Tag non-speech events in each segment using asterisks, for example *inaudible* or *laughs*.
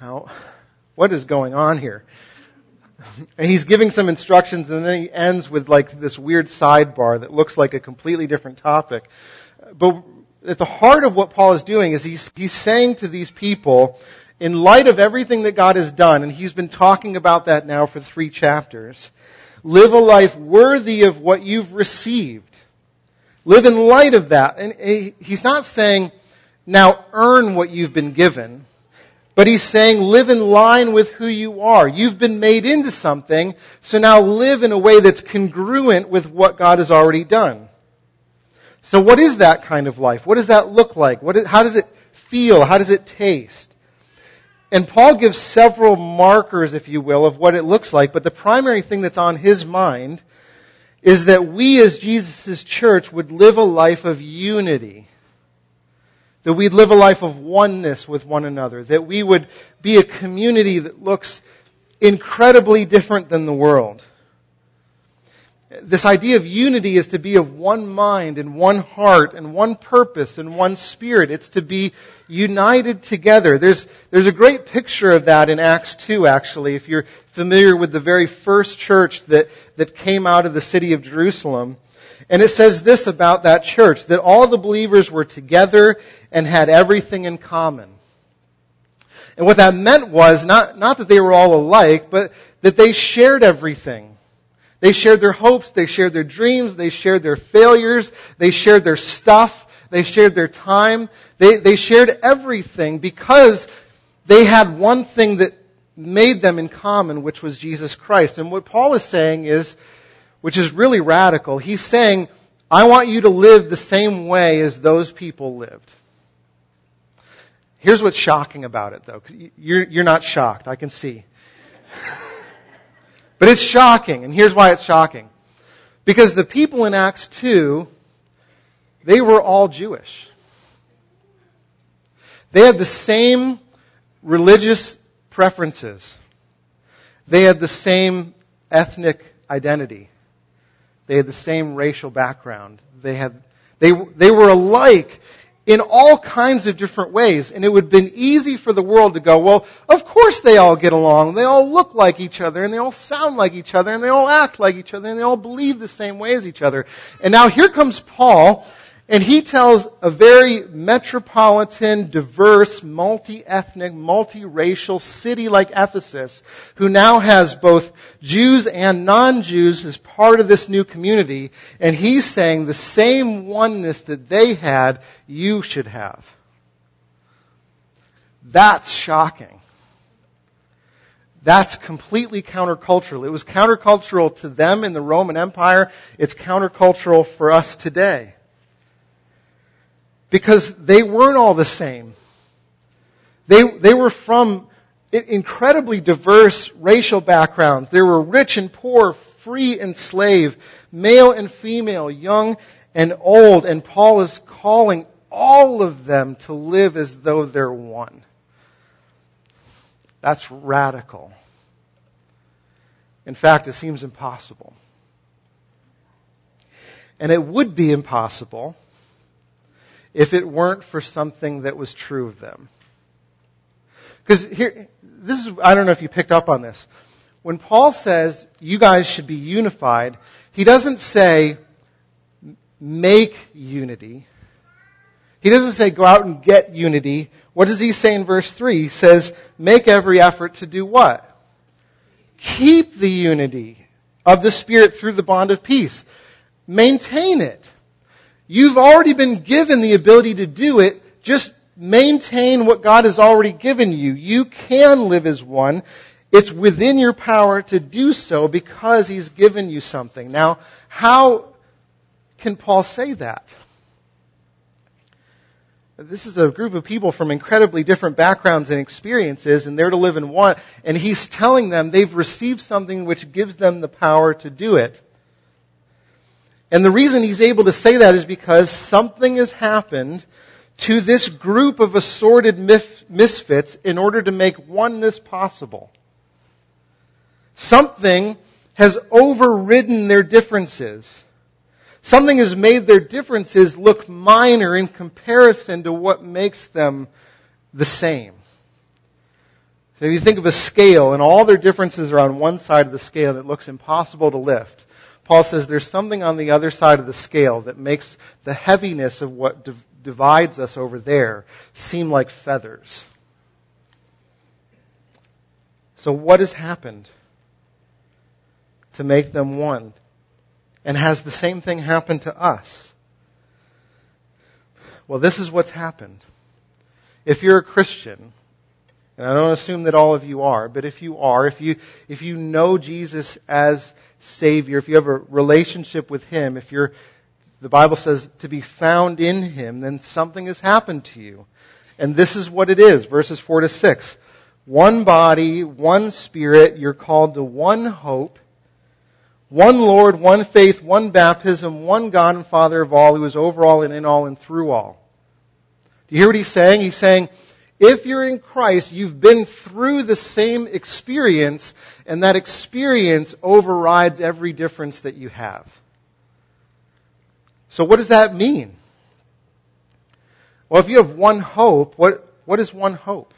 Now, what is going on here? And he's giving some instructions and then he ends with like this weird sidebar that looks like a completely different topic. But at the heart of what Paul is doing is he's, he's saying to these people, in light of everything that God has done, and he's been talking about that now for three chapters, live a life worthy of what you've received. Live in light of that. And he's not saying, now earn what you've been given. But he's saying live in line with who you are. You've been made into something, so now live in a way that's congruent with what God has already done. So what is that kind of life? What does that look like? Is, how does it feel? How does it taste? And Paul gives several markers, if you will, of what it looks like, but the primary thing that's on his mind is that we as Jesus' church would live a life of unity that we'd live a life of oneness with one another, that we would be a community that looks incredibly different than the world. This idea of unity is to be of one mind and one heart and one purpose and one spirit. It's to be united together. There's, there's a great picture of that in Acts 2 actually, if you're familiar with the very first church that, that came out of the city of Jerusalem. And it says this about that church, that all the believers were together and had everything in common. And what that meant was not, not that they were all alike, but that they shared everything. They shared their hopes, they shared their dreams, they shared their failures, they shared their stuff, they shared their time, they, they shared everything because they had one thing that made them in common, which was Jesus Christ. And what Paul is saying is, which is really radical. He's saying, I want you to live the same way as those people lived. Here's what's shocking about it, though. You're, you're not shocked, I can see. *laughs* but it's shocking, and here's why it's shocking. Because the people in Acts 2, they were all Jewish. They had the same religious preferences. They had the same ethnic identity. They had the same racial background. They had, they, they were alike in all kinds of different ways. And it would have been easy for the world to go, well, of course they all get along. They all look like each other and they all sound like each other and they all act like each other and they all believe the same way as each other. And now here comes Paul and he tells a very metropolitan, diverse, multi-ethnic, multi-racial city like Ephesus, who now has both Jews and non-Jews as part of this new community, and he's saying the same oneness that they had, you should have. That's shocking. That's completely countercultural. It was countercultural to them in the Roman Empire. It's countercultural for us today because they weren't all the same. They, they were from incredibly diverse racial backgrounds. There were rich and poor, free and slave, male and female, young and old, and Paul is calling all of them to live as though they're one. That's radical. In fact, it seems impossible. And it would be impossible if it weren't for something that was true of them. Because here, this is, I don't know if you picked up on this. When Paul says you guys should be unified, he doesn't say make unity. He doesn't say go out and get unity. What does he say in verse 3? He says make every effort to do what? Keep the unity of the Spirit through the bond of peace. Maintain it. You've already been given the ability to do it. Just maintain what God has already given you. You can live as one. It's within your power to do so because He's given you something. Now, how can Paul say that? This is a group of people from incredibly different backgrounds and experiences, and they're to live in one. And he's telling them they've received something which gives them the power to do it. And the reason he's able to say that is because something has happened to this group of assorted misfits in order to make oneness possible. Something has overridden their differences. Something has made their differences look minor in comparison to what makes them the same. So if you think of a scale and all their differences are on one side of the scale that looks impossible to lift, Paul says there's something on the other side of the scale that makes the heaviness of what div- divides us over there seem like feathers. So what has happened to make them one? And has the same thing happened to us? Well, this is what's happened. If you're a Christian, and I don't assume that all of you are, but if you are, if you, if you know Jesus as Savior, if you have a relationship with Him, if you're, the Bible says to be found in Him, then something has happened to you. And this is what it is, verses 4 to 6. One body, one spirit, you're called to one hope, one Lord, one faith, one baptism, one God and Father of all, who is over all and in all and through all. Do you hear what he's saying? He's saying, if you're in Christ, you've been through the same experience, and that experience overrides every difference that you have. So what does that mean? Well, if you have one hope, what, what is one hope?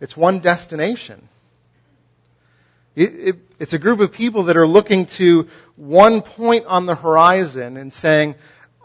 It's one destination. It, it, it's a group of people that are looking to one point on the horizon and saying,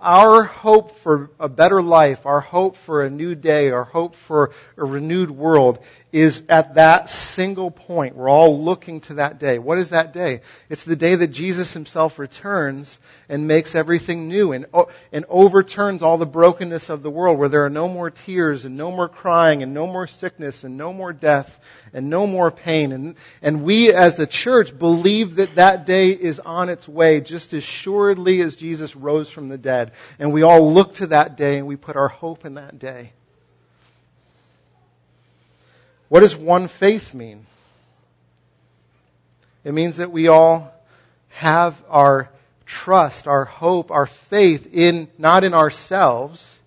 our hope for a better life, our hope for a new day, our hope for a renewed world is at that single point. We're all looking to that day. What is that day? It's the day that Jesus himself returns and makes everything new and, oh, and overturns all the brokenness of the world where there are no more tears and no more crying and no more sickness and no more death and no more pain. And, and we as a church believe that that day is on its way just as surely as Jesus rose from the dead. And we all look to that day and we put our hope in that day. What does one faith mean? It means that we all have our trust, our hope, our faith in, not in ourselves,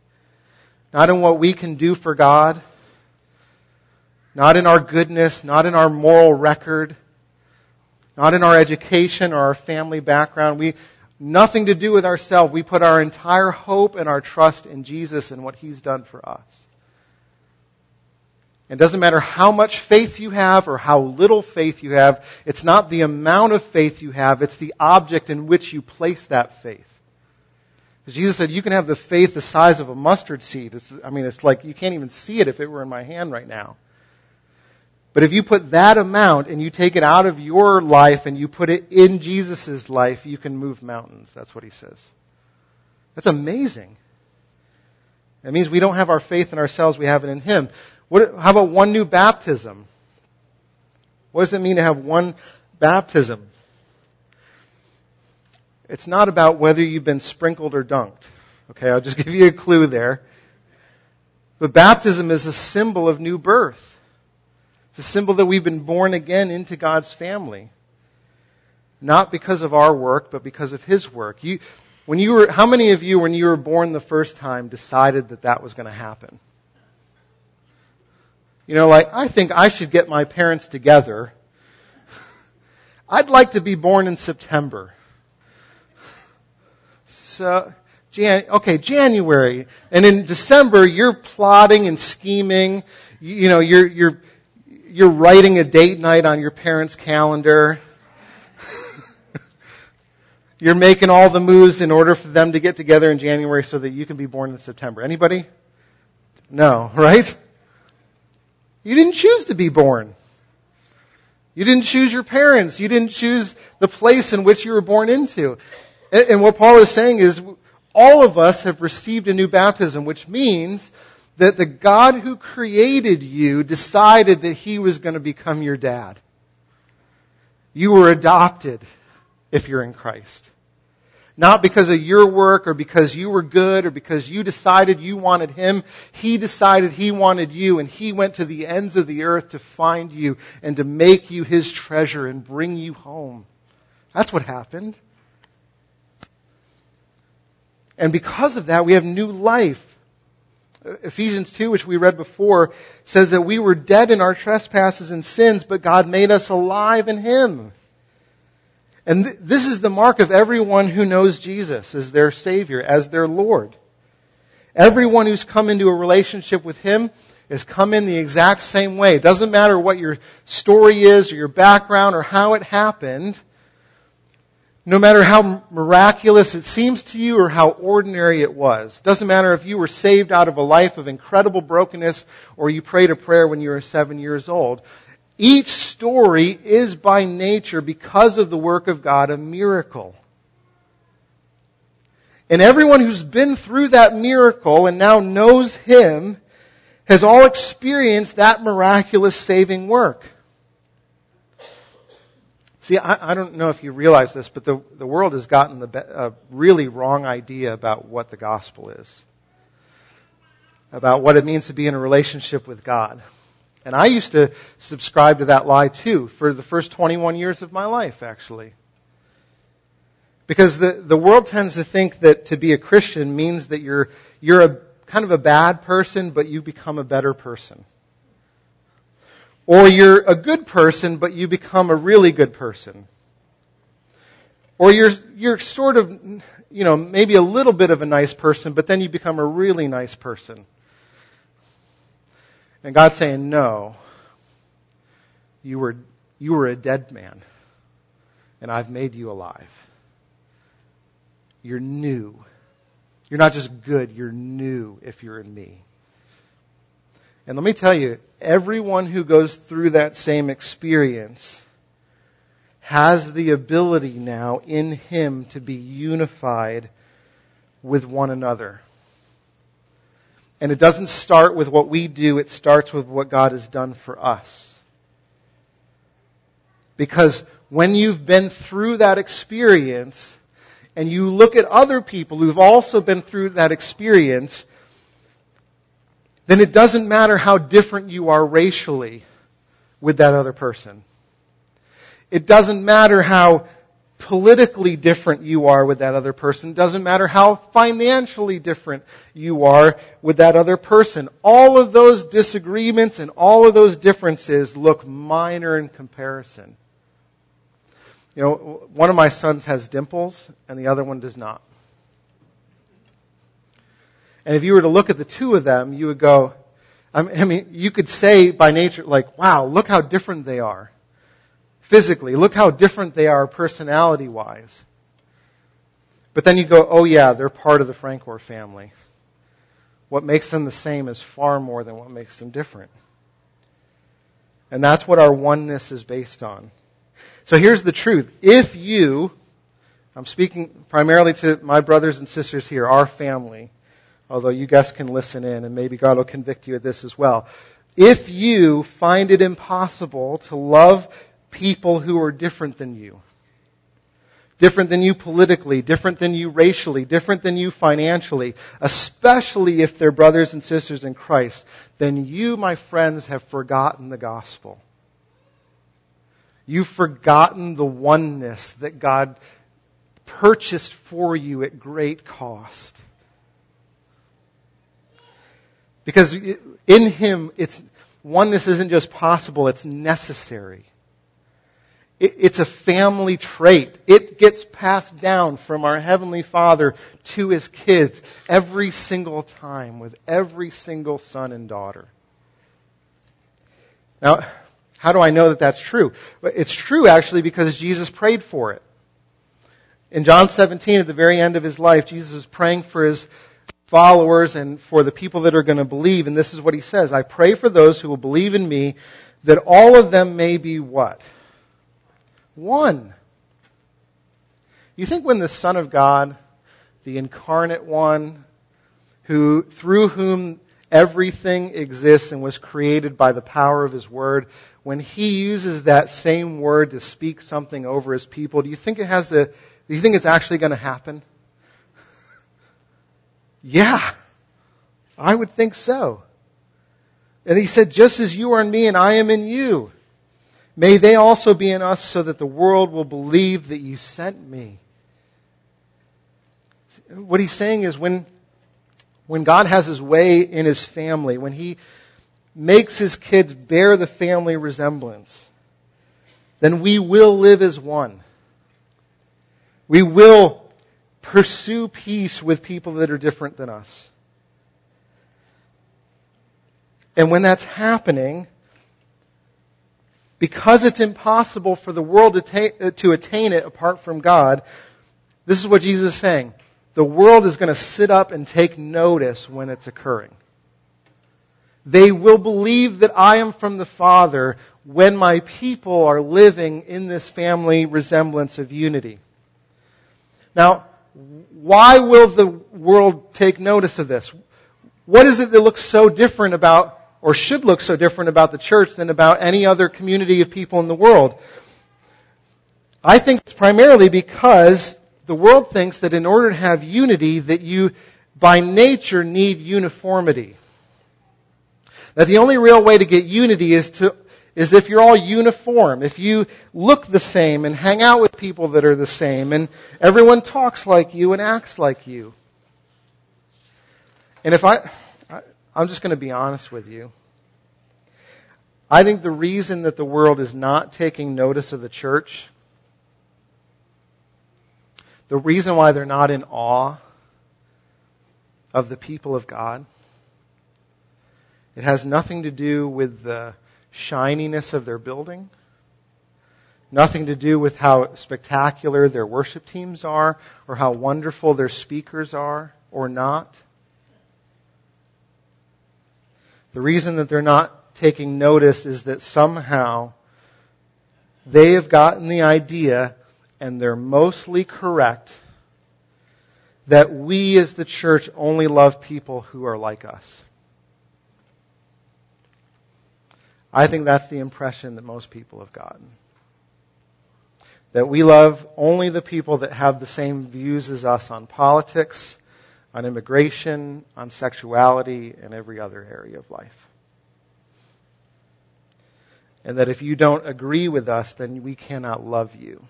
not in what we can do for God, not in our goodness, not in our moral record, not in our education or our family background. We, nothing to do with ourselves. We put our entire hope and our trust in Jesus and what He's done for us. It doesn't matter how much faith you have or how little faith you have. It's not the amount of faith you have, it's the object in which you place that faith. Jesus said, you can have the faith the size of a mustard seed. It's, I mean, it's like you can't even see it if it were in my hand right now. But if you put that amount and you take it out of your life and you put it in Jesus' life, you can move mountains. That's what he says. That's amazing. That means we don't have our faith in ourselves, we have it in Him. What, how about one new baptism? What does it mean to have one baptism? It's not about whether you've been sprinkled or dunked. Okay, I'll just *laughs* give you a clue there. But baptism is a symbol of new birth. It's a symbol that we've been born again into God's family. Not because of our work, but because of His work. You, when you were, how many of you, when you were born the first time, decided that that was going to happen? You know, like, I think I should get my parents together. I'd like to be born in September. So, Jan- okay, January. And in December, you're plotting and scheming. You, you know, you're, you're, you're writing a date night on your parents' calendar. *laughs* you're making all the moves in order for them to get together in January so that you can be born in September. Anybody? No, *laughs* right? You didn't choose to be born. You didn't choose your parents. You didn't choose the place in which you were born into. And what Paul is saying is all of us have received a new baptism, which means that the God who created you decided that he was going to become your dad. You were adopted if you're in Christ. Not because of your work or because you were good or because you decided you wanted him. He decided he wanted you and he went to the ends of the earth to find you and to make you his treasure and bring you home. That's what happened. And because of that, we have new life. Ephesians 2, which we read before, says that we were dead in our trespasses and sins, but God made us alive in Him. And th- this is the mark of everyone who knows Jesus as their Savior, as their Lord. Everyone who's come into a relationship with Him has come in the exact same way. It doesn't matter what your story is or your background or how it happened. No matter how miraculous it seems to you or how ordinary it was. Doesn't matter if you were saved out of a life of incredible brokenness or you prayed a prayer when you were seven years old. Each story is by nature, because of the work of God, a miracle. And everyone who's been through that miracle and now knows Him has all experienced that miraculous saving work. See, I, I, don't know if you realize this, but the, the world has gotten the a really wrong idea about what the gospel is, about what it means to be in a relationship with God. And I used to subscribe to that lie too for the first 21 years of my life, actually. Because the, the world tends to think that to be a Christian means that you're, you're a kind of a bad person, but you become a better person. Or you're a good person, but you become a really good person. Or you're, you're sort of, you know, maybe a little bit of a nice person, but then you become a really nice person. And God's saying, no. You were, you were a dead man, and I've made you alive. You're new. You're not just good, you're new if you're in me. And let me tell you, everyone who goes through that same experience has the ability now in Him to be unified with one another. And it doesn't start with what we do, it starts with what God has done for us. Because when you've been through that experience, and you look at other people who've also been through that experience, then it doesn't matter how different you are racially with that other person. It doesn't matter how politically different you are with that other person. It doesn't matter how financially different you are with that other person. All of those disagreements and all of those differences look minor in comparison. You know, one of my sons has dimples and the other one does not. And if you were to look at the two of them, you would go, I mean, you could say by nature, like, wow, look how different they are. Physically, look how different they are personality wise. But then you go, oh yeah, they're part of the Francor family. What makes them the same is far more than what makes them different. And that's what our oneness is based on. So here's the truth. If you, I'm speaking primarily to my brothers and sisters here, our family, although you guys can listen in and maybe God will convict you of this as well. If you find it impossible to love people who are different than you, different than you politically, different than you racially, different than you financially, especially if they're brothers and sisters in Christ, then you, my friends, have forgotten the gospel. You've forgotten the oneness that God purchased for you at great cost. Because in Him, it's, oneness isn't just possible, it's necessary. it's a family trait. It gets passed down from our Heavenly Father to His kids every single time with every single son and daughter. Now, how do I know that that's true? It's true actually because Jesus prayed for it. In John 17, at the very end of his life, Jesus is praying for his followers and for the people that are going to believe. And this is what he says. I pray for those who will believe in me that all of them may be what? One. You think when the Son of God, the incarnate one, who, through whom everything exists and was created by the power of his word, when he uses that same word to speak something over his people, do you think it has a, do you think it's actually going to happen? Yeah, I would think so. And he said, just as you are in me and I am in you, may they also be in us so that the world will believe that you sent me. What he's saying is when, when God has his way in his family, when he makes his kids bear the family resemblance, then we will live as one. We will pursue peace with people that are different than us. And when that's happening, because it's impossible for the world to, ta- uh, to attain it apart from God, this is what Jesus is saying. The world is going to sit up and take notice when it's occurring. They will believe that I am from the Father when my people are living in this family resemblance of unity. Now, why will the world take notice of this? What is it that looks so different about, or should look so different about the church than about any other community of people in the world? I think it's primarily because the world thinks that in order to have unity, that you by nature need uniformity. That the only real way to get unity is to is if you're all uniform, if you look the same and hang out with people that are the same and everyone talks like you and acts like you. And if I, I I'm just going to be honest with you. I think the reason that the world is not taking notice of the church, the reason why they're not in awe of the people of God, it has nothing to do with the shininess of their building, nothing to do with how spectacular their worship teams are, or how wonderful their speakers are, or not. The reason that they're not taking notice is that somehow they have gotten the idea, and they're mostly correct, that we as the church only love people who are like us. I think that's the impression that most people have gotten. That we love only the people that have the same views as us on politics, on immigration, on sexuality, and every other area of life. And that if you don't agree with us, then we cannot love you.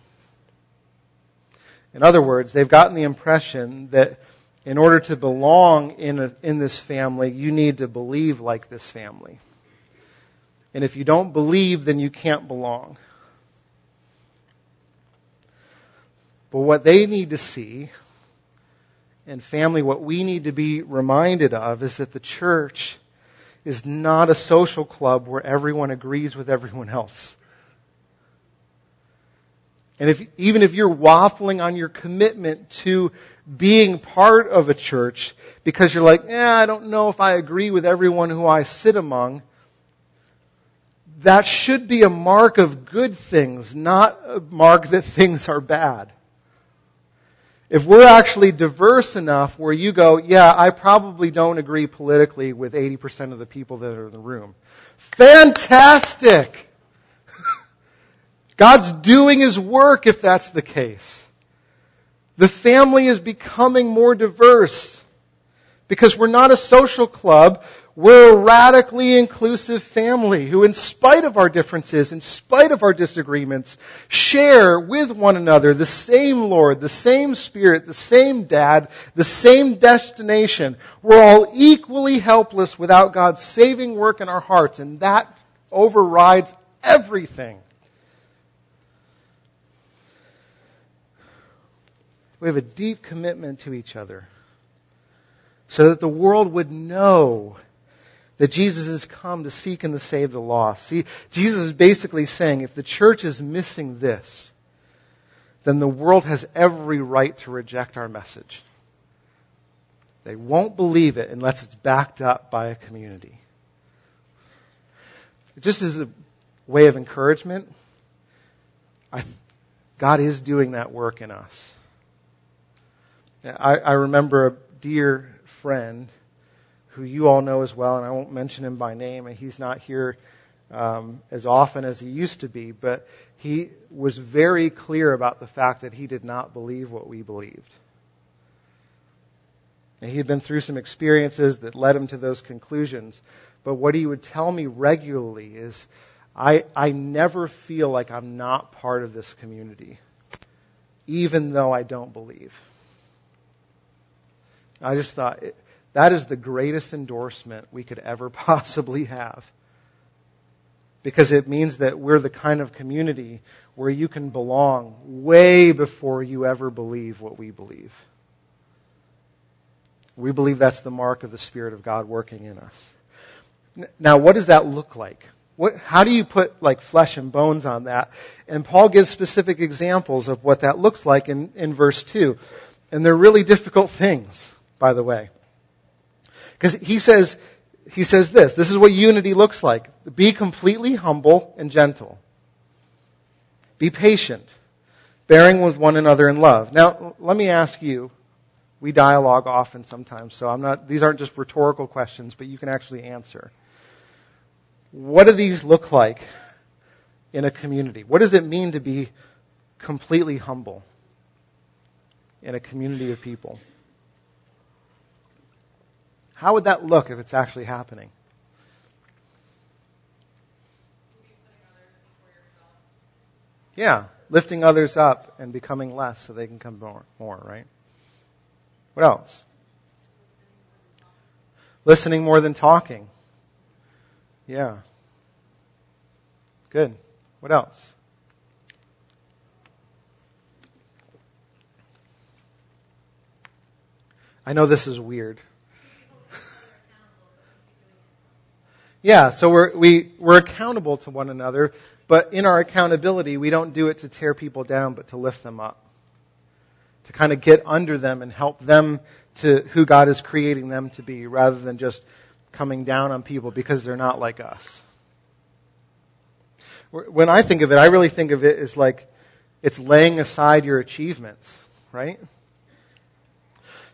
In other words, they've gotten the impression that in order to belong in, a, in this family, you need to believe like this family. And if you don't believe, then you can't belong. But what they need to see, and family, what we need to be reminded of is that the church is not a social club where everyone agrees with everyone else. And if, even if you're waffling on your commitment to being part of a church because you're like, eh, I don't know if I agree with everyone who I sit among, that should be a mark of good things, not a mark that *laughs* things are bad. If we're actually diverse enough where you go, yeah, I probably don't agree politically with 80% of the people that are in the room. Fantastic! *laughs* God's doing His work if that's the case. The family is becoming more diverse because we're not a social club. We're a radically inclusive family who, in spite of our differences, in spite of our disagreements, share with one another the same Lord, the same Spirit, the same Dad, the same destination. We're all equally helpless without God's saving work in our hearts, and that overrides everything. We have a deep commitment to each other so that the world would know that Jesus has come to seek and to save the lost. See, Jesus is basically saying if the church is missing this, then the world has every right to reject our message. They won't believe it unless it's backed up by a community. Just as a way of encouragement, I, God is doing that work in us. I, I remember a dear friend who you all know as well, and I won't mention him by name, and he's not here um, as often as he used to be, but he was very clear about the fact that he did not believe what we believed. And he had been through some experiences that led him to those conclusions. But what he would tell me regularly is, I, I never feel like I'm not part of this community, even though I don't believe. I just thought, that is the greatest endorsement we could ever *laughs* possibly have. Because it means that we're the kind of community where you can belong way before you ever believe what we believe. We believe that's the mark of the Spirit of God working in us. Now, what does that look like? What, how do you put like flesh and bones on that? And Paul gives specific examples of what that looks like in, in verse 2. And they're really difficult things, by the way. Because he says, he says this, this is what unity looks like. Be completely humble and gentle. Be patient, bearing with one another in love. Now, let me ask you, we dialogue often sometimes, so I'm not, these aren't just rhetorical questions, but you can actually answer. What do these look like in a community? What does it mean to be completely humble in a community of people? How would that look if it's actually happening? Yeah, lifting others up and becoming less so they can come more, more, right? What else? Listening more than talking. Yeah. Good. What else? I know this is weird. Yeah, so we're, we, we're accountable to one another, but in our accountability, we don't do it to tear people down, but to lift them up. To kind of get under them and help them to who God is creating them to be, rather than just coming down on people because they're not like us. When I think of it, I really think of it as like it's laying aside your achievements, right?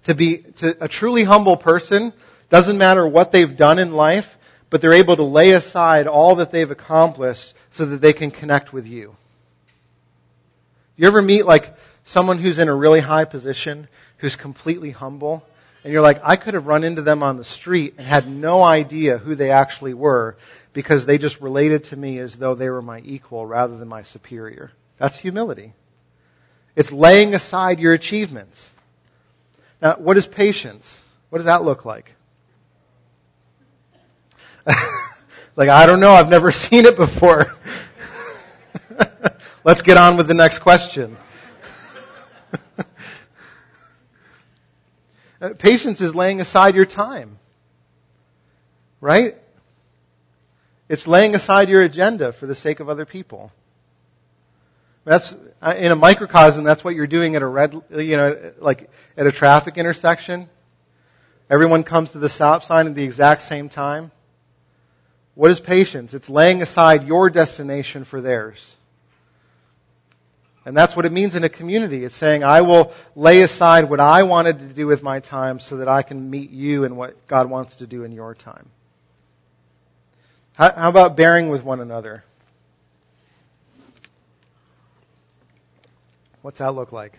To be to a truly humble person doesn't matter what they've done in life, but they're able to lay aside all that they've accomplished so that they can connect with you. You ever meet like someone who's in a really high position, who's completely humble, and you're like, I could have run into them on the street and had no idea who they actually were because they just related to me as though they were my equal rather than my superior. That's humility. It's laying aside your achievements. Now, what is patience? What does that look like? *laughs* like, I don't know. I've never *laughs* seen it before. *laughs* Let's get on with the next question. Uh, patience is laying aside your time. Right? It's laying aside your agenda for the sake of other people. That's uh, in a microcosm. That's what you're doing at a red, you know, like at a traffic intersection. Everyone comes to the stop sign at the exact same time. What is patience? It's laying aside your destination for theirs. And that's what it means in a community. It's saying, I will lay aside what I wanted to do with my time so that I can meet you and what God wants to do in your time. How, how about bearing with one another? What's that look like?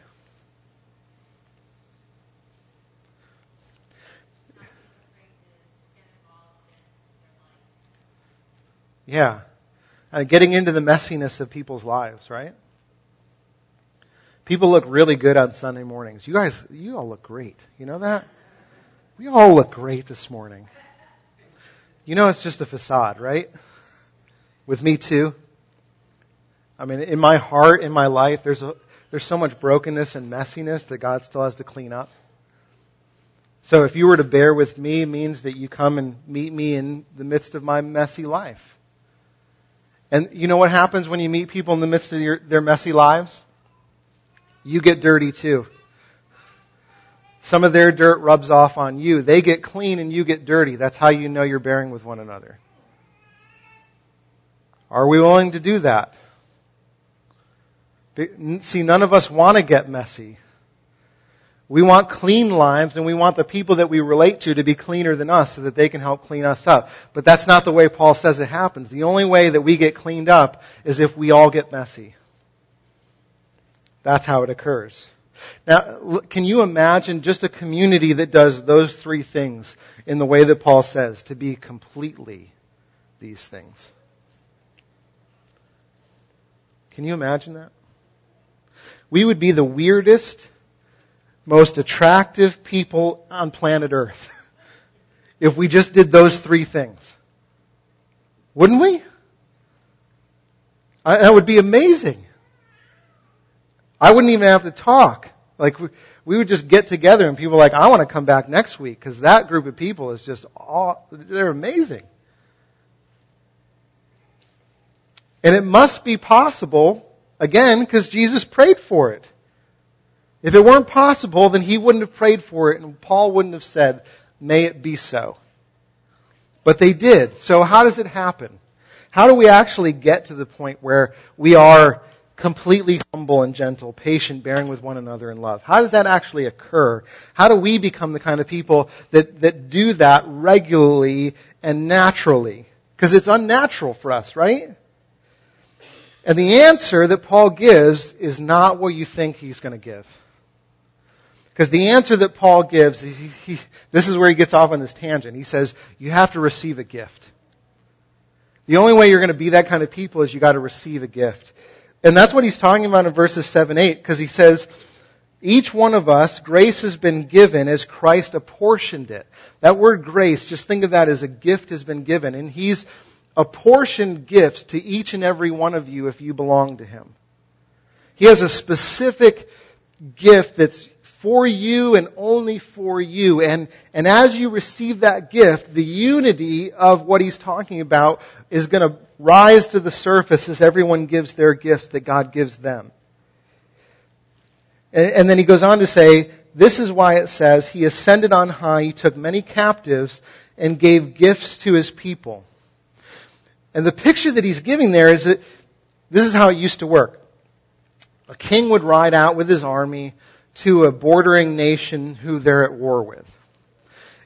Yeah. Uh, getting into the messiness of people's lives, right? People look really good on Sunday mornings. You guys, you all look great. You know that? We all look great this morning. You know it's just a facade, right? With me too. I mean, in my heart, in my life, there's a, there's so much brokenness and messiness that God still has to clean up. So if you were to bear with me, means that you come and meet me in the midst of my messy life. And you know what happens when you meet people in the midst of your, their messy lives? you get dirty too. Some of their dirt rubs off on you. They get clean and you get dirty. That's how you know you're bearing with one another. Are we willing to do that? See, none of us want to get messy. We want clean lives and we want the people that we relate to to be cleaner than us so that they can help clean us up. But that's not the way Paul says it happens. The only way that we get cleaned up is if we all get messy. That's how it occurs. Now, can you imagine just a community that does those three things in the way that Paul says, to be completely these things? Can you imagine that? We would be the weirdest, most attractive people on planet Earth *laughs* if we just did those three things. Wouldn't we? I, that would be amazing. I wouldn't even have to talk. Like, we, we would just get together and people like, I want to come back next week because that group of people is just all, they're amazing. And it must be possible, again, because Jesus prayed for it. If it weren't possible, then he wouldn't have prayed for it and Paul wouldn't have said, may it be so. But they did. So how does it happen? How do we actually get to the point where we are completely humble and gentle, patient, bearing with one another in love? How does that actually occur? How do we become the kind of people that, that do that regularly and naturally? Because it's unnatural for us, right? And the answer that Paul gives is not what you think he's going to give. Because the answer that Paul gives is, he, he, this is where he gets off on this tangent. He says, you have to receive a gift. The only way you're going to be that kind of people is you got to receive a gift. And that's what he's talking about in verses 7, 8, because he says, each one of us, grace has been given as Christ apportioned it. That word grace, just think of that as a gift has been given. And he's apportioned gifts to each and every one of you if you belong to him. He has a specific gift that's for you and only for you. And, and as you receive that gift, the unity of what he's talking about is going to rise to the surface as everyone gives their gifts that God gives them. And, and then he goes on to say, this is why it says, He ascended on high, He took many captives, and gave gifts to His people. And the picture that he's giving there is that this is how it used to work. A king would ride out with his army, to a bordering nation who they're at war with.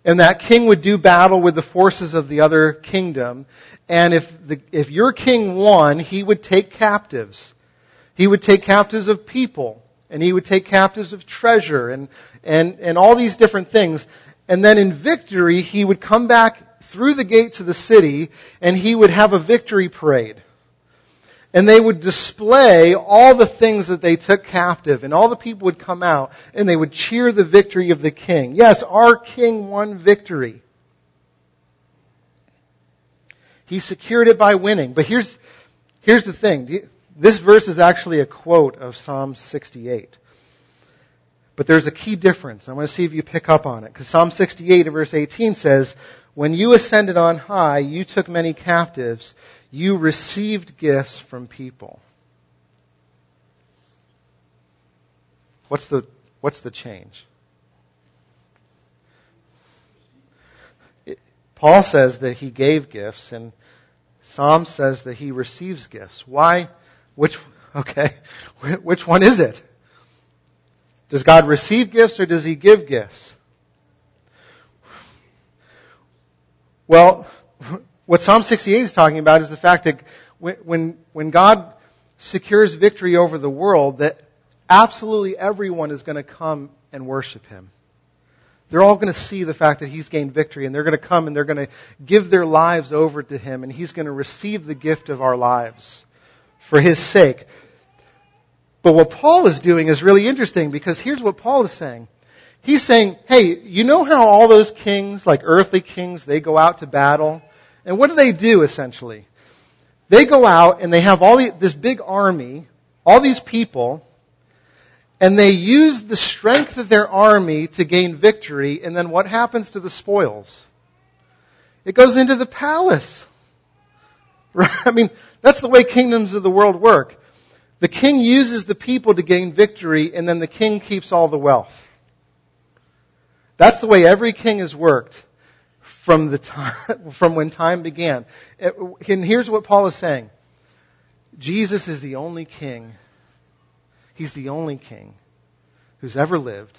And that king would do battle with the forces of the other kingdom. And if the, if your king won, he would take captives. He would take captives of people. And he would take captives of treasure and, and, and all these different things. And then in victory, he would come back through the gates of the city and he would have a victory parade and they would display all the things that they took captive, and all the people would come out, and they would cheer the victory of the king. Yes, our king won victory. He secured it by winning. But here's, here's the thing. This verse is actually a quote of Psalm 68. But there's a key difference. I want to see if you pick up on it. Because Psalm 68 verse 18 says, When you ascended on high, you took many captives you received gifts from people. What's the, what's the change? Paul says that he gave gifts, and Psalm says that he receives gifts. Why? Which, okay, *laughs* which one is it? Does God receive gifts or does he give gifts? Well, *laughs* what Psalm 68 is talking about is the fact that when, when, God secures victory over the world, that absolutely everyone is going to come and worship Him. They're all going to see the fact that He's gained victory and they're going to come and they're going to give their lives over to Him and He's going to receive the gift of our lives for His sake. But what Paul is doing is really interesting because here's what Paul is saying. He's saying, hey, you know how all those kings, like earthly kings, they go out to battle and what do they do essentially? They go out and they have all the, this big army, all these people, and they use the strength of their army to gain victory, and then what happens to the spoils? It goes into the palace. *laughs* I mean, that's the way kingdoms of the world work. The king uses the people to gain victory, and then the king keeps all the wealth. That's the way every king has worked from the time, *laughs* from when time began. And here's what Paul is saying. Jesus is the only king. He's the only king who's ever lived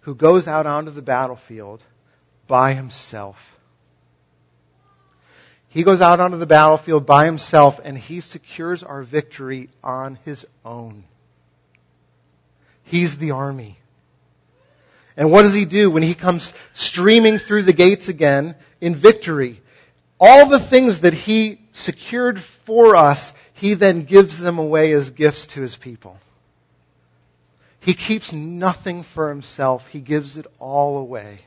who goes out onto the battlefield by himself. He goes out onto the battlefield by himself and he secures our victory on his own. He's the army. And what does he do when he comes streaming through the gates again in victory? All the things that he secured for us, he then gives them away as gifts to his people. He keeps nothing for himself. He gives it all away.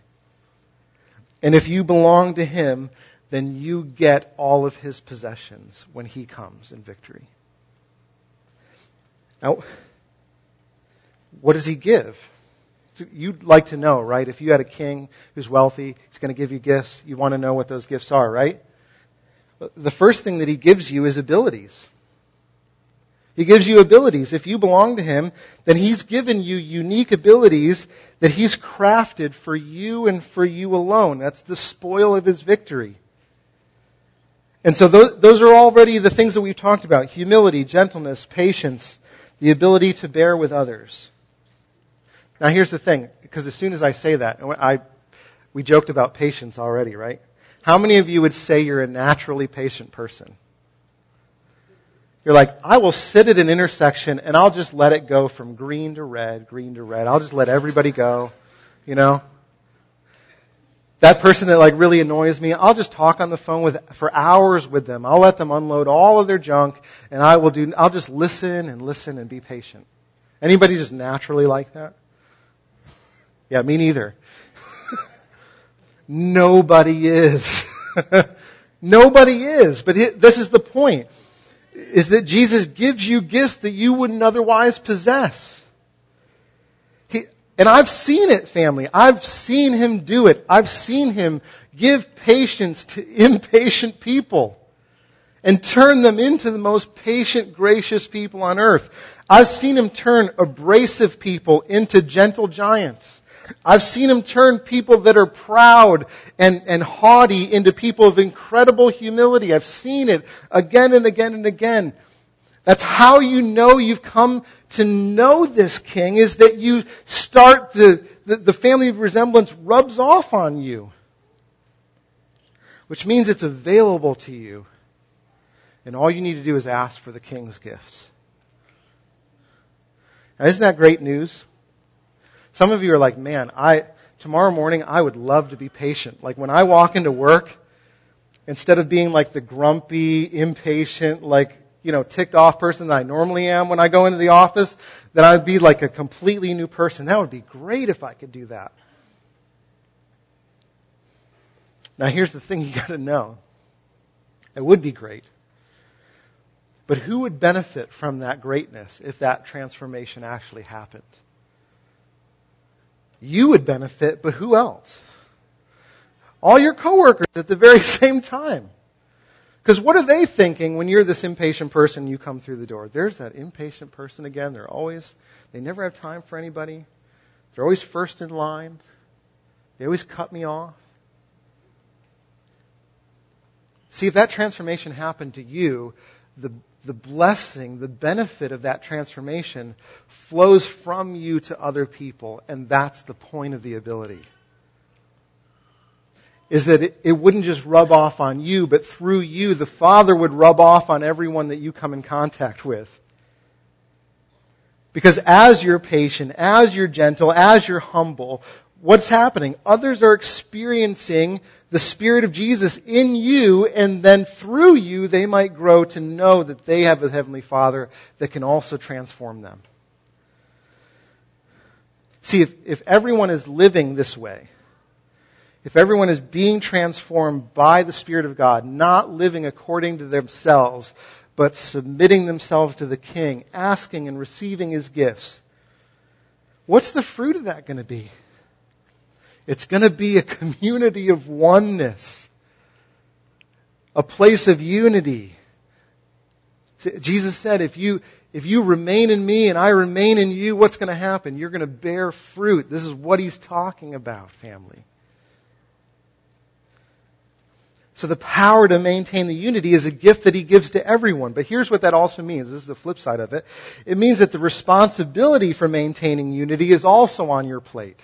And if you belong to him, then you get all of his possessions when he comes in victory. Now, what does he give? You'd like to know, right? If you had a king who's wealthy, he's going to give you gifts. You want to know what those gifts are, right? The first thing that he gives you is abilities. He gives you abilities. If you belong to Him, then He's given you unique abilities that He's crafted for you and for you alone. That's the spoil of His victory. And so those, those are already the things that we've talked about. Humility, gentleness, patience, the ability to bear with others. Now here's the thing, because as soon as I say that, I, we joked about patience already, right? How many of you would say you're a naturally patient person? You're like, I will sit at an intersection and I'll just let it go from green to red, green to red. I'll just let everybody go, you know? That person that like really annoys me, I'll just talk on the phone with, for hours with them. I'll let them unload all of their junk and I will do, I'll just listen and listen and be patient. Anybody just naturally like that? Yeah, me neither. Nobody is. *laughs* Nobody is. But it, this is the point is that Jesus gives you gifts that you wouldn't otherwise possess. He, and I've seen it, family. I've seen him do it. I've seen him give patience to impatient people and turn them into the most patient, gracious people on earth. I've seen him turn abrasive people into gentle giants. I've seen him turn people that are proud and, and haughty into people of incredible humility. I've seen it again and again and again. That's how you know you've come to know this king is that you start the, the, the family resemblance rubs off on you. Which means it's available to you. And all you need to do is ask for the king's gifts. Now, isn't that great news? Some of you are like, man, I, tomorrow morning I would love to be patient. Like when I walk into work, instead of being like the grumpy, impatient, like, you know, ticked off person that I normally am when I go into the office, that I'd be like a completely new person. That would be great if I could do that. Now here's the thing you *laughs* gotta know. It would be great. But who would benefit from that greatness if that transformation actually happened? You would benefit, but who else? All your coworkers at the very *laughs* same time. Because what are they thinking when you're this impatient person you come through the door? There's that impatient person again. They're always, they never have time for anybody. They're always first in line. They always cut me off. See, if that transformation happened to you, the the blessing, the benefit of that transformation flows from you to other people, and that's the point of the ability. Is that it, it, wouldn't just rub off on you, but through you, the Father would rub off on everyone that you come in contact with. Because as you're patient, as you're gentle, as you're humble, what's happening? Others are experiencing the Spirit of Jesus in you, and then through you, they might grow to know that they have a Heavenly Father that can also transform them. See, if, if everyone is living this way, if everyone is being transformed by the Spirit of God, not living according to themselves, but submitting themselves to the King, asking and receiving His gifts, what's the fruit of that going to be? It's going to be a community of oneness, a place of unity. Jesus said, if you, if you remain in me and I remain in you, what's going to happen? You're going to bear fruit. This is what he's talking about, family. So the power to maintain the unity is a gift that he gives to everyone. But here's what that also means. This is the flip side of it. It means that the responsibility for maintaining unity is also on your plate.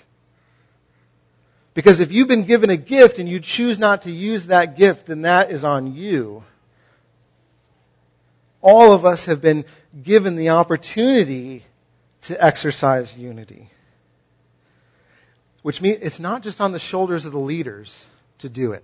Because if you've been given a gift and you choose not to use that gift, then that is on you. All of us have been given the opportunity to exercise unity. Which means it's not just on the shoulders of the leaders to do it.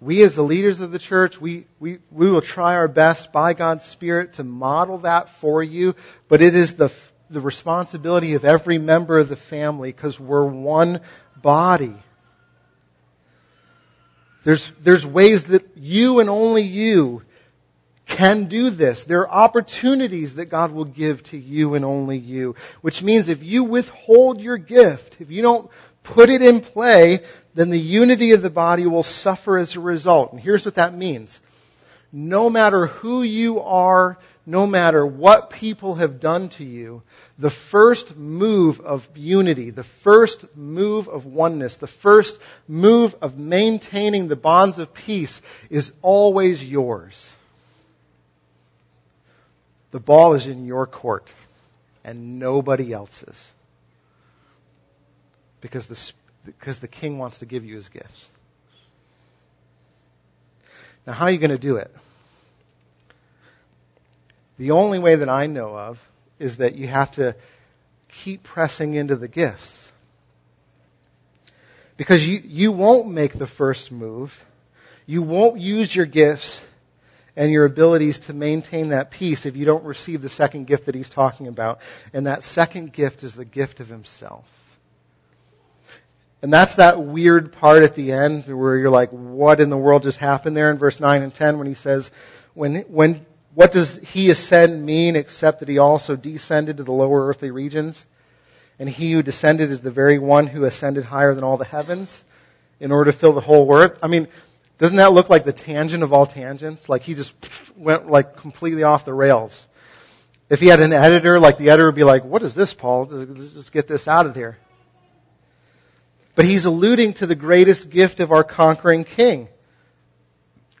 We as the leaders of the church, we, we, we will try our best by God's Spirit to model that for you, but it is the the responsibility of every member of the family because we're one body. There's, there's ways that you and only you can do this. There are opportunities that God will give to you and only you, which means if you withhold your gift, if you don't put it in play, then the unity of the body will suffer as a result. And here's what that means. No matter who you are, no matter what people have done to you, the first move of unity, the first move of oneness, the first move of maintaining the bonds of peace is always yours. The ball is in your court and nobody else's. Because the, because the king wants to give you his gifts. Now, how are you going to do it? The only way that I know of is that you have to keep pressing into the gifts. Because you, you won't make the first move. You won't use your gifts and your abilities to maintain that peace if you don't receive the second gift that he's talking about. And that second gift is the gift of himself. And that's that weird part at the end where you're like, what in the world just happened there in verse 9 and 10 when he says, when, when what does he ascend mean except that he also descended to the lower earthly regions? And he who descended is the very one who ascended higher than all the heavens in order to fill the whole earth. I mean, doesn't that look like the tangent of all tangents? Like he just went like completely off the rails. If he had an editor, like the editor would be like, what is this, Paul? Let's just get this out of here. But he's alluding to the greatest gift of our conquering king.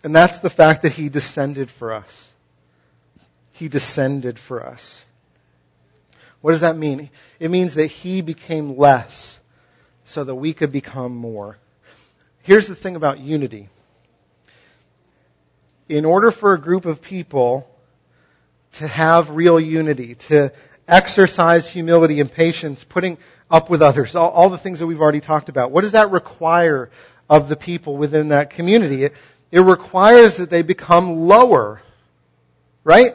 And that's the fact that he descended for us. He descended for us. What does that mean? It means that he became less so that we could become more. Here's the thing about unity. In order for a group of people to have real unity, to exercise humility and patience, putting up with others, all, all, the things that we've already talked about, what does that require of the people within that community? It, it requires that they become lower, right?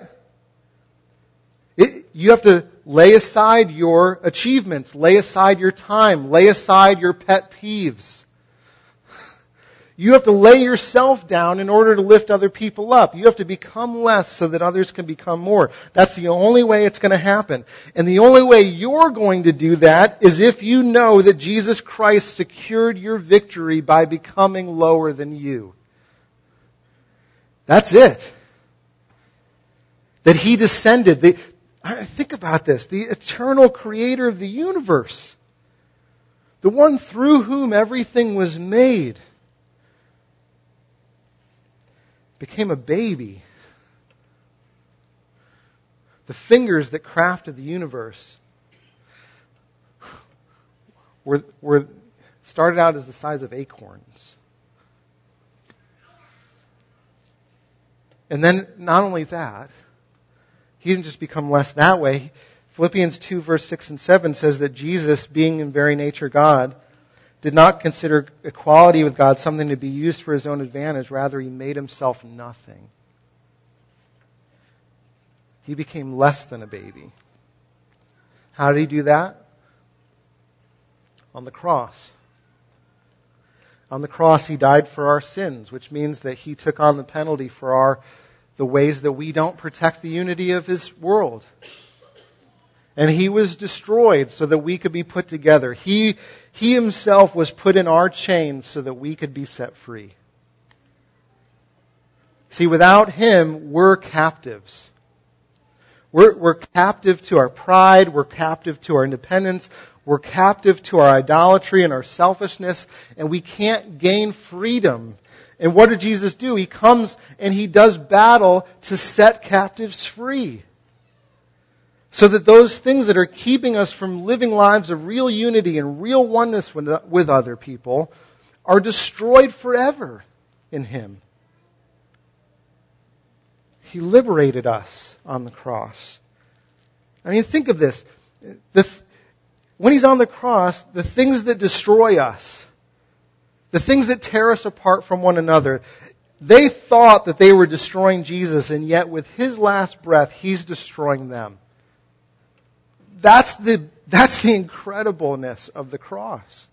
You have to lay aside your achievements, lay aside your time, lay aside your pet peeves. You have to lay yourself down in order to lift other people up. You have to become less so that others can become more. That's the only way it's going to happen. And the only way you're going to do that is if you know that Jesus Christ secured your victory by becoming lower than you. That's it. That He descended. The, Think about this. The eternal creator of the universe. The one through whom everything was made. Became a baby. The fingers that crafted the universe were, were started out as the size of acorns. And then not only that, he didn't just become less that way. Philippians 2 verse 6 and 7 says that Jesus, being in very nature God, did not consider equality with God something to be used for his own advantage. Rather, he made himself nothing. He became less than a baby. How did he do that? On the cross. On the cross, he died for our sins, which means that he took on the penalty for our the ways that we don't protect the unity of his world. And he was destroyed so that we could be put together. He, he himself was put in our chains so that we could be set free. See, without him, we're captives. We're, we're captive to our pride. We're captive to our independence. We're captive to our idolatry and our selfishness. And we can't gain freedom and what did Jesus do? He comes and he does battle to set captives free. So that those things that are keeping us from living lives of real unity and real oneness with other people are destroyed forever in him. He liberated us on the cross. I mean, think of this. The, when he's on the cross, the things that destroy us, the things that tear us apart from one another, they thought that they were destroying Jesus, and yet with his last breath, he's destroying them. That's the, that's the incredibleness of the cross.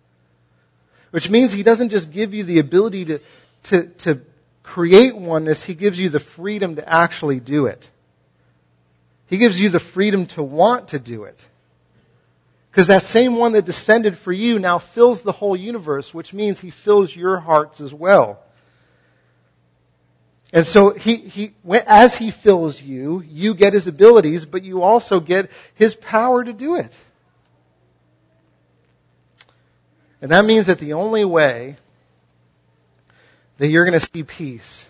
Which means he doesn't just give you the ability to, to, to create oneness, he gives you the freedom to actually do it. He gives you the freedom to want to do it. Because that same one that descended for you now fills the whole universe, which means he fills your hearts as well. And so he, he, as he fills you, you get his abilities, but you also get his power to do it. And that means that the only way that you're going to see peace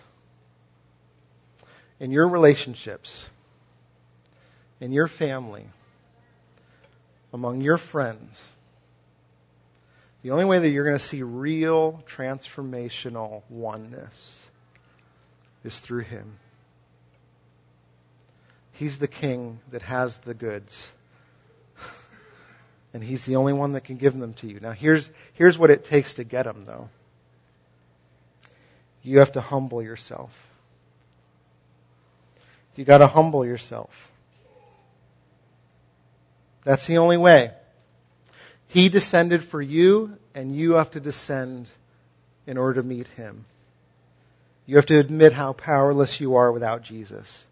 in your relationships, in your family, among your friends, the only way that you're going to see real transformational oneness is through Him. He's the king that has the goods. *laughs* and He's the only one that can give them to you. Now, here's, here's what it takes to get them, though. You have to humble yourself. You got to humble yourself. That's the only way. He descended for you, and you have to descend in order to meet Him. You have to admit how powerless you are without Jesus.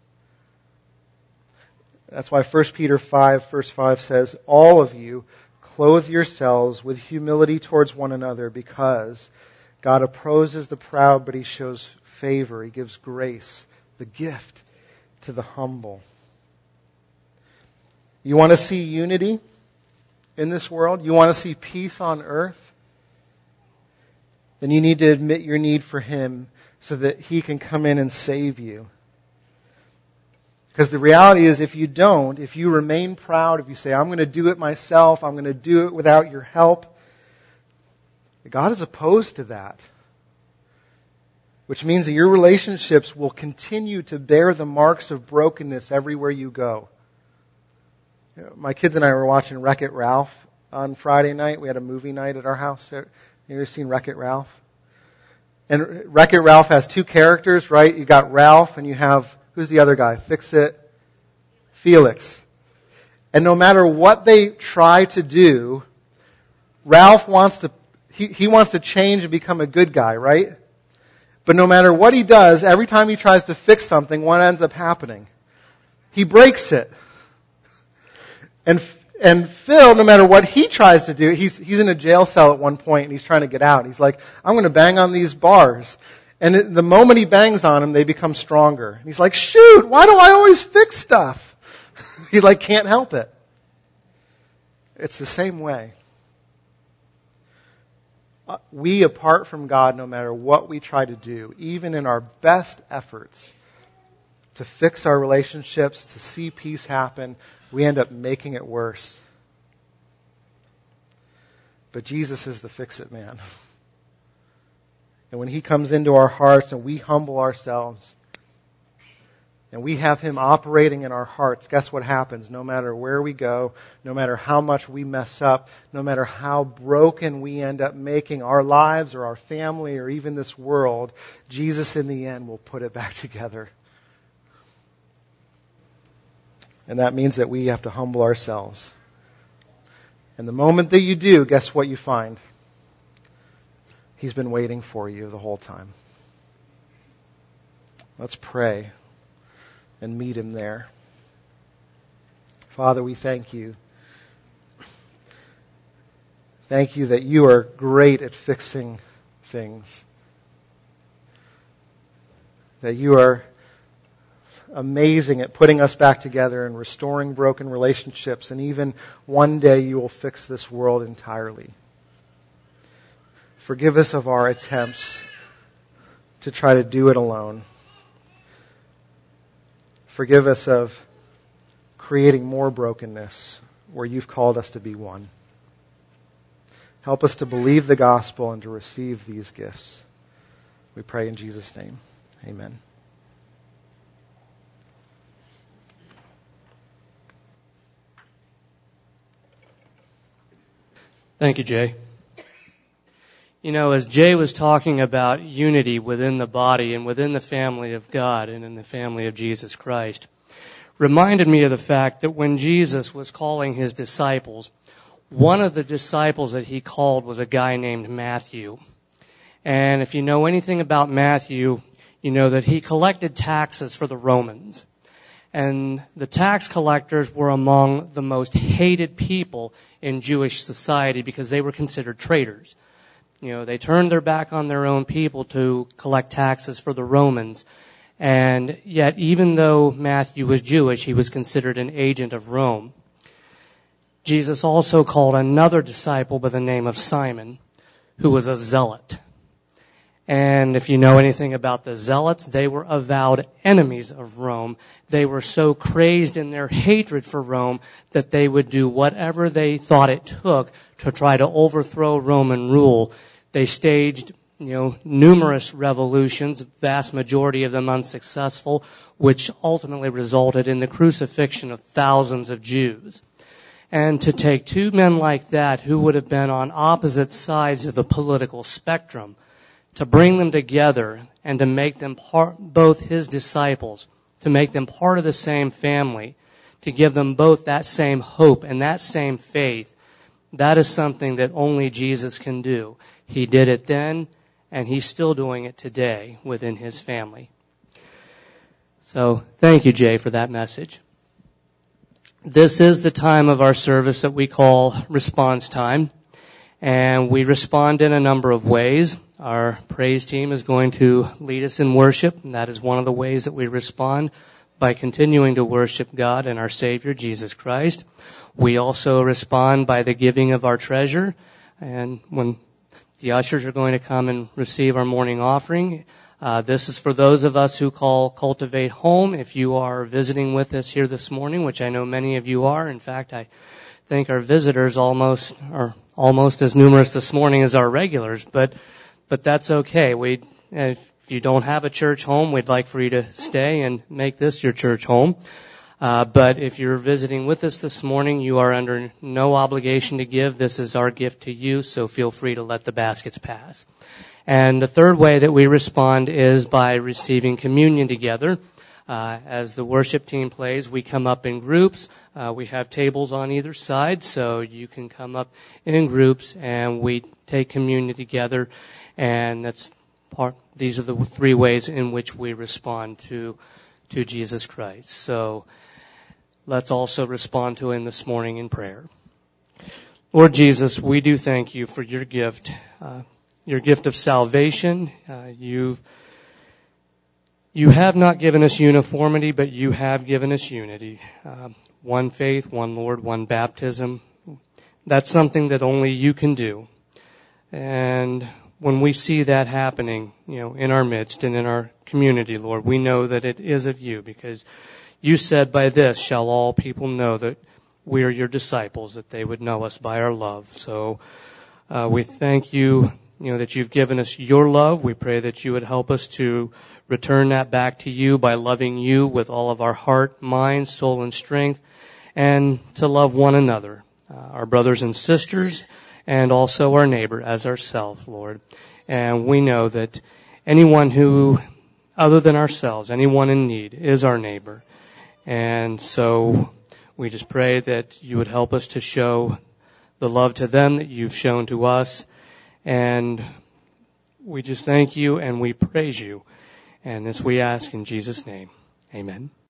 That's why 1 Peter 5, verse 5 says, All of you clothe yourselves with humility towards one another because God opposes the proud, but he shows favor. He gives grace, the gift to the humble. You want to see unity in this world? You want to see peace on earth? Then you need to admit your need for Him so that He can come in and save you. Because the reality is, if you don't, if you remain proud, if you say, I'm going to do it myself, I'm going to do it without your help, God is opposed to that. Which means that your relationships will continue to bear the marks of brokenness everywhere you go. My kids and I were watching Wreck It Ralph on Friday night. We had a movie night at our house. You ever seen Wreck It Ralph? And Wreck It Ralph has two characters, right? You got Ralph and you have, who's the other guy? Fix It? Felix. And no matter what they try to do, Ralph wants to, he, he wants to change and become a good guy, right? But no matter what he does, every time he tries to fix something, what ends up happening? He breaks it. And and Phil, no matter what he tries to do, he's, he's in a jail cell at one point and he's trying to get out. He's like, I'm going to bang on these bars. And the moment he bangs on them, they become stronger. And he's like, shoot, why do I always fix stuff? *laughs* he like can't help it. It's the same way. Uh, we, apart from God, no matter what we try to do, even in our best efforts to fix our relationships, to see peace happen, we end up making it worse. But Jesus is the fix it man. And when he comes into our hearts and we humble ourselves, and we have him operating in our hearts, guess what happens? No matter where we go, no matter how much we mess up, no matter how broken we end up making our lives or our family or even this world, Jesus in the end will put it back *laughs* together. And that means that we have to humble ourselves. And the moment that you do, guess what you find? He's been waiting for you the whole time. Let's pray and meet him there. Father, we thank you. Thank you that you are great at fixing things. That you are amazing at putting us back together and restoring broken relationships. And even one day you will fix this world entirely. Forgive us of our attempts to try to do it alone. Forgive us of creating more brokenness where you've called us to be one. Help us to believe the gospel and to receive these gifts. We pray in Jesus' name. Amen. Thank you, Jay. You know, as Jay was talking about unity within the body and within the family of God and in the family of Jesus Christ, reminded me of the fact that when Jesus was calling his disciples, one of the disciples that he called was a guy named Matthew. And if you know anything about Matthew, you know that he collected taxes for the Romans. And the tax collectors were among the most hated people in Jewish society because they were considered traitors. You know, they turned their back on their own people to collect taxes for the Romans. And yet, even though Matthew was Jewish, he was considered an agent of Rome. Jesus also called another disciple by the name of Simon, who was a zealot. And if you know anything about the zealots, they were avowed enemies of Rome. They were so crazed in their hatred for Rome that they would do whatever they thought it took to try to overthrow Roman rule. They staged, you know, numerous revolutions, vast majority of them unsuccessful, which ultimately resulted in the crucifixion of thousands of Jews. And to take two men like that who would have been on opposite sides of the political spectrum, to bring them together and to make them part, both his disciples, to make them part of the same family, to give them both that same hope and that same faith, that is something that only Jesus can do. He did it then, and he's still doing it today within his family. So thank you, Jay, for that message. This is the time of our service that we call response time. And we respond in a number of ways. Our praise team is going to lead us in worship, and that is one of the ways that we respond by continuing to worship God and our Savior, Jesus Christ. We also respond by the giving of our treasure, and when the ushers are going to come and receive our morning offering, uh, this is for those of us who call Cultivate Home. If you are visiting with us here this morning, which I know many of you are, in fact, I think our visitors almost are almost as numerous this morning as our regulars, but but that's okay. We if you don't have a church home, we'd like for you to stay and make this your church home. Uh, but if you're visiting with us this morning, you are under no obligation to give. This is our gift to you, so feel free to let the baskets pass. And the third way that we respond is by receiving communion together. Uh, as the worship team plays, we come up in groups. Uh, we have tables on either side, so you can come up in groups, and we take communion together. And that's part. These are the three ways in which we respond to to Jesus Christ. So let's also respond to Him this morning in prayer. Lord Jesus, we do thank you for your gift, uh, your gift of salvation. Uh, you've you have not given us uniformity, but you have given us unity. Uh, one faith, one Lord, one baptism. That's something that only you can do. And when we see that happening, you know, in our midst and in our community, Lord, we know that it is of you because you said by this shall all people know that we are your disciples, that they would know us by our love. So, uh, we thank you, you know, that you've given us your love. We pray that you would help us to return that back to you by loving you with all of our heart, mind, soul, and strength, and to love one another, uh, our brothers and sisters, and also our neighbor as ourselves, Lord. And we know that anyone who, other than ourselves, anyone in need is our neighbor. And so we just pray that you would help us to show the love to them that you've shown to us. And we just thank you and we praise you. And this we ask in Jesus' name. Amen.